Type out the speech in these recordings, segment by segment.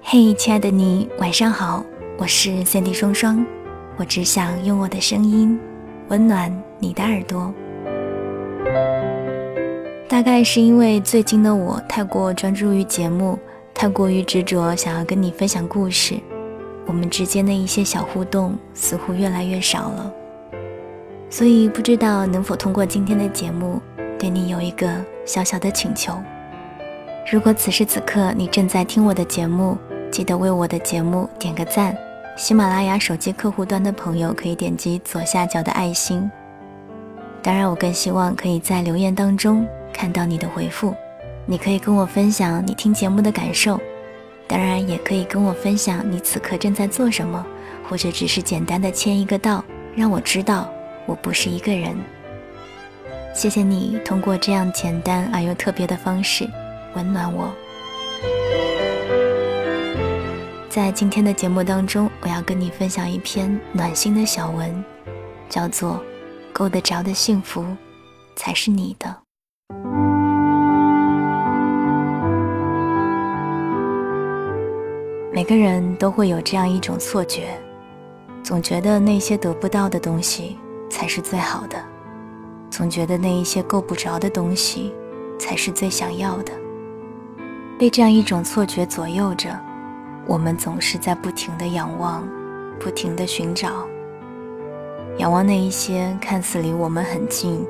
嘿，亲爱的你，晚上好，我是三 D 双双，我只想用我的声音温暖你的耳朵。大概是因为最近的我太过专注于节目，太过于执着想要跟你分享故事，我们之间的一些小互动似乎越来越少了。所以不知道能否通过今天的节目，对你有一个小小的请求。如果此时此刻你正在听我的节目，记得为我的节目点个赞。喜马拉雅手机客户端的朋友可以点击左下角的爱心。当然，我更希望可以在留言当中看到你的回复。你可以跟我分享你听节目的感受，当然也可以跟我分享你此刻正在做什么，或者只是简单的签一个到，让我知道我不是一个人。谢谢你通过这样简单而又特别的方式温暖我。在今天的节目当中，我要跟你分享一篇暖心的小文，叫做。够得着的幸福，才是你的。每个人都会有这样一种错觉，总觉得那些得不到的东西才是最好的，总觉得那一些够不着的东西才是最想要的。被这样一种错觉左右着，我们总是在不停的仰望，不停的寻找。仰望那一些看似离我们很近，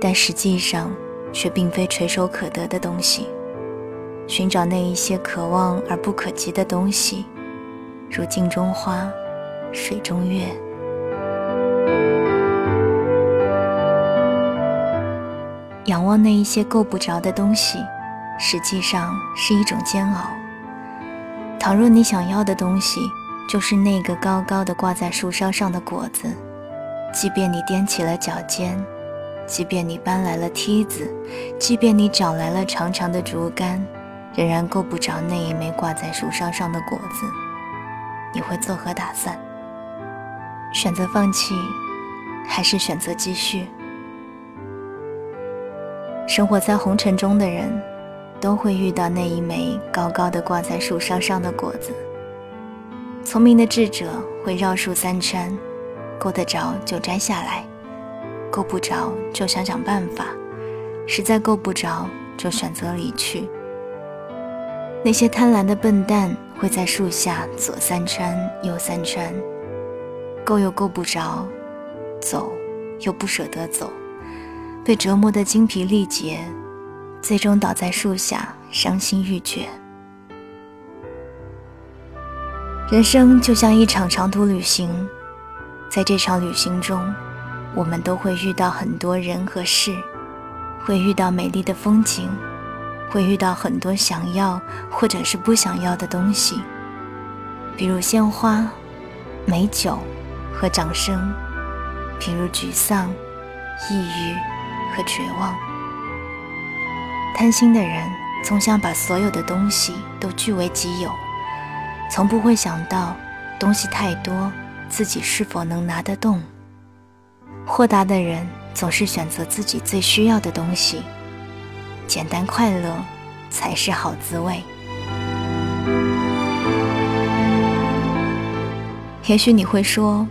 但实际上却并非垂手可得的东西，寻找那一些可望而不可及的东西，如镜中花，水中月。仰望那一些够不着的东西，实际上是一种煎熬。倘若你想要的东西就是那个高高的挂在树梢上的果子。即便你踮起了脚尖，即便你搬来了梯子，即便你找来了长长的竹竿，仍然够不着那一枚挂在树梢上的果子，你会作何打算？选择放弃，还是选择继续？生活在红尘中的人，都会遇到那一枚高高的挂在树梢上的果子。聪明的智者会绕树三圈。够得着就摘下来，够不着就想想办法，实在够不着就选择离去。那些贪婪的笨蛋会在树下左三圈右三圈，够又够不着，走又不舍得走，被折磨得精疲力竭，最终倒在树下伤心欲绝。人生就像一场长途旅行。在这场旅行中，我们都会遇到很多人和事，会遇到美丽的风景，会遇到很多想要或者是不想要的东西，比如鲜花、美酒和掌声，比如沮丧、抑郁和绝望。贪心的人总想把所有的东西都据为己有，从不会想到东西太多。自己是否能拿得动？豁达的人总是选择自己最需要的东西，简单快乐才是好滋味。也许你会说，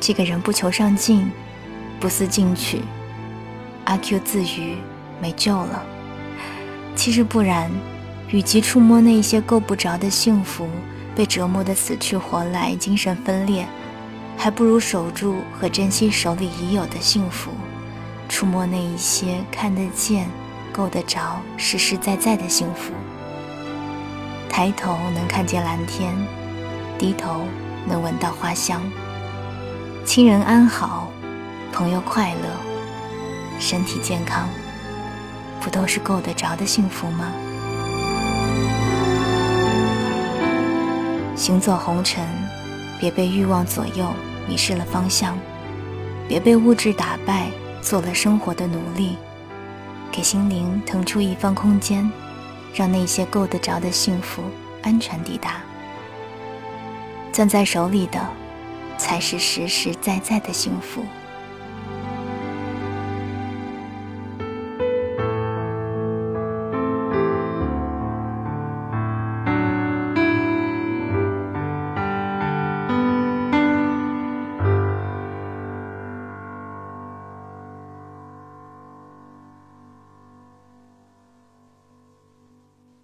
这个人不求上进，不思进取，阿 Q 自娱，没救了。其实不然，与其触摸那些够不着的幸福。被折磨得死去活来，精神分裂，还不如守住和珍惜手里已有的幸福，触摸那一些看得见、够得着、实实在在的幸福。抬头能看见蓝天，低头能闻到花香。亲人安好，朋友快乐，身体健康，不都是够得着的幸福吗？行走红尘，别被欲望左右，迷失了方向；别被物质打败，做了生活的奴隶。给心灵腾出一方空间，让那些够得着的幸福安全抵达。攥在手里的，才是实实在在的幸福。